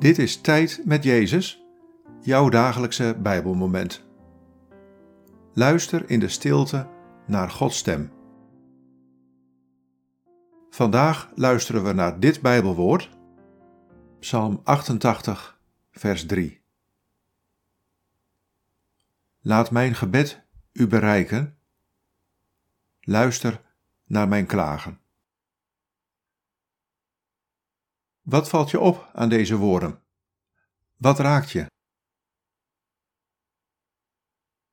Dit is Tijd met Jezus, jouw dagelijkse Bijbelmoment. Luister in de stilte naar Gods stem. Vandaag luisteren we naar dit Bijbelwoord, Psalm 88, vers 3. Laat mijn gebed u bereiken. Luister naar mijn klagen. Wat valt je op aan deze woorden? Wat raakt je?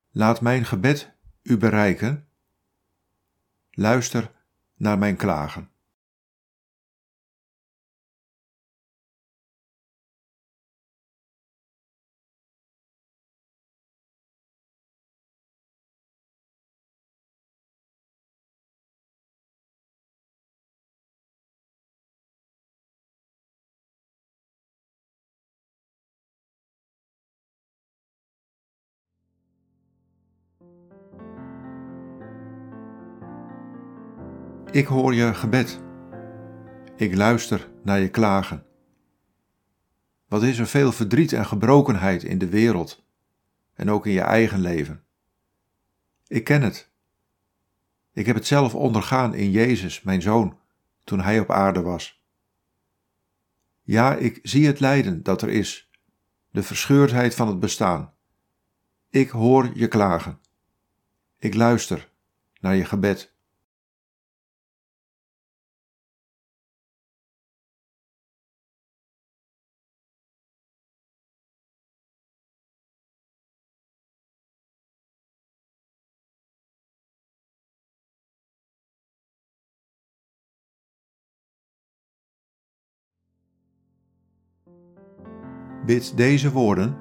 Laat mijn gebed u bereiken. Luister naar mijn klagen. Ik hoor je gebed. Ik luister naar je klagen. Wat is er veel verdriet en gebrokenheid in de wereld en ook in je eigen leven. Ik ken het. Ik heb het zelf ondergaan in Jezus, mijn zoon, toen hij op aarde was. Ja, ik zie het lijden dat er is, de verscheurdheid van het bestaan. Ik hoor je klagen. Ik luister naar je gebed. Bid deze woorden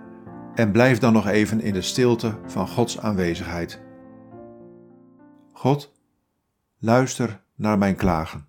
en blijf dan nog even in de stilte van Gods aanwezigheid. God, luister naar mijn klagen.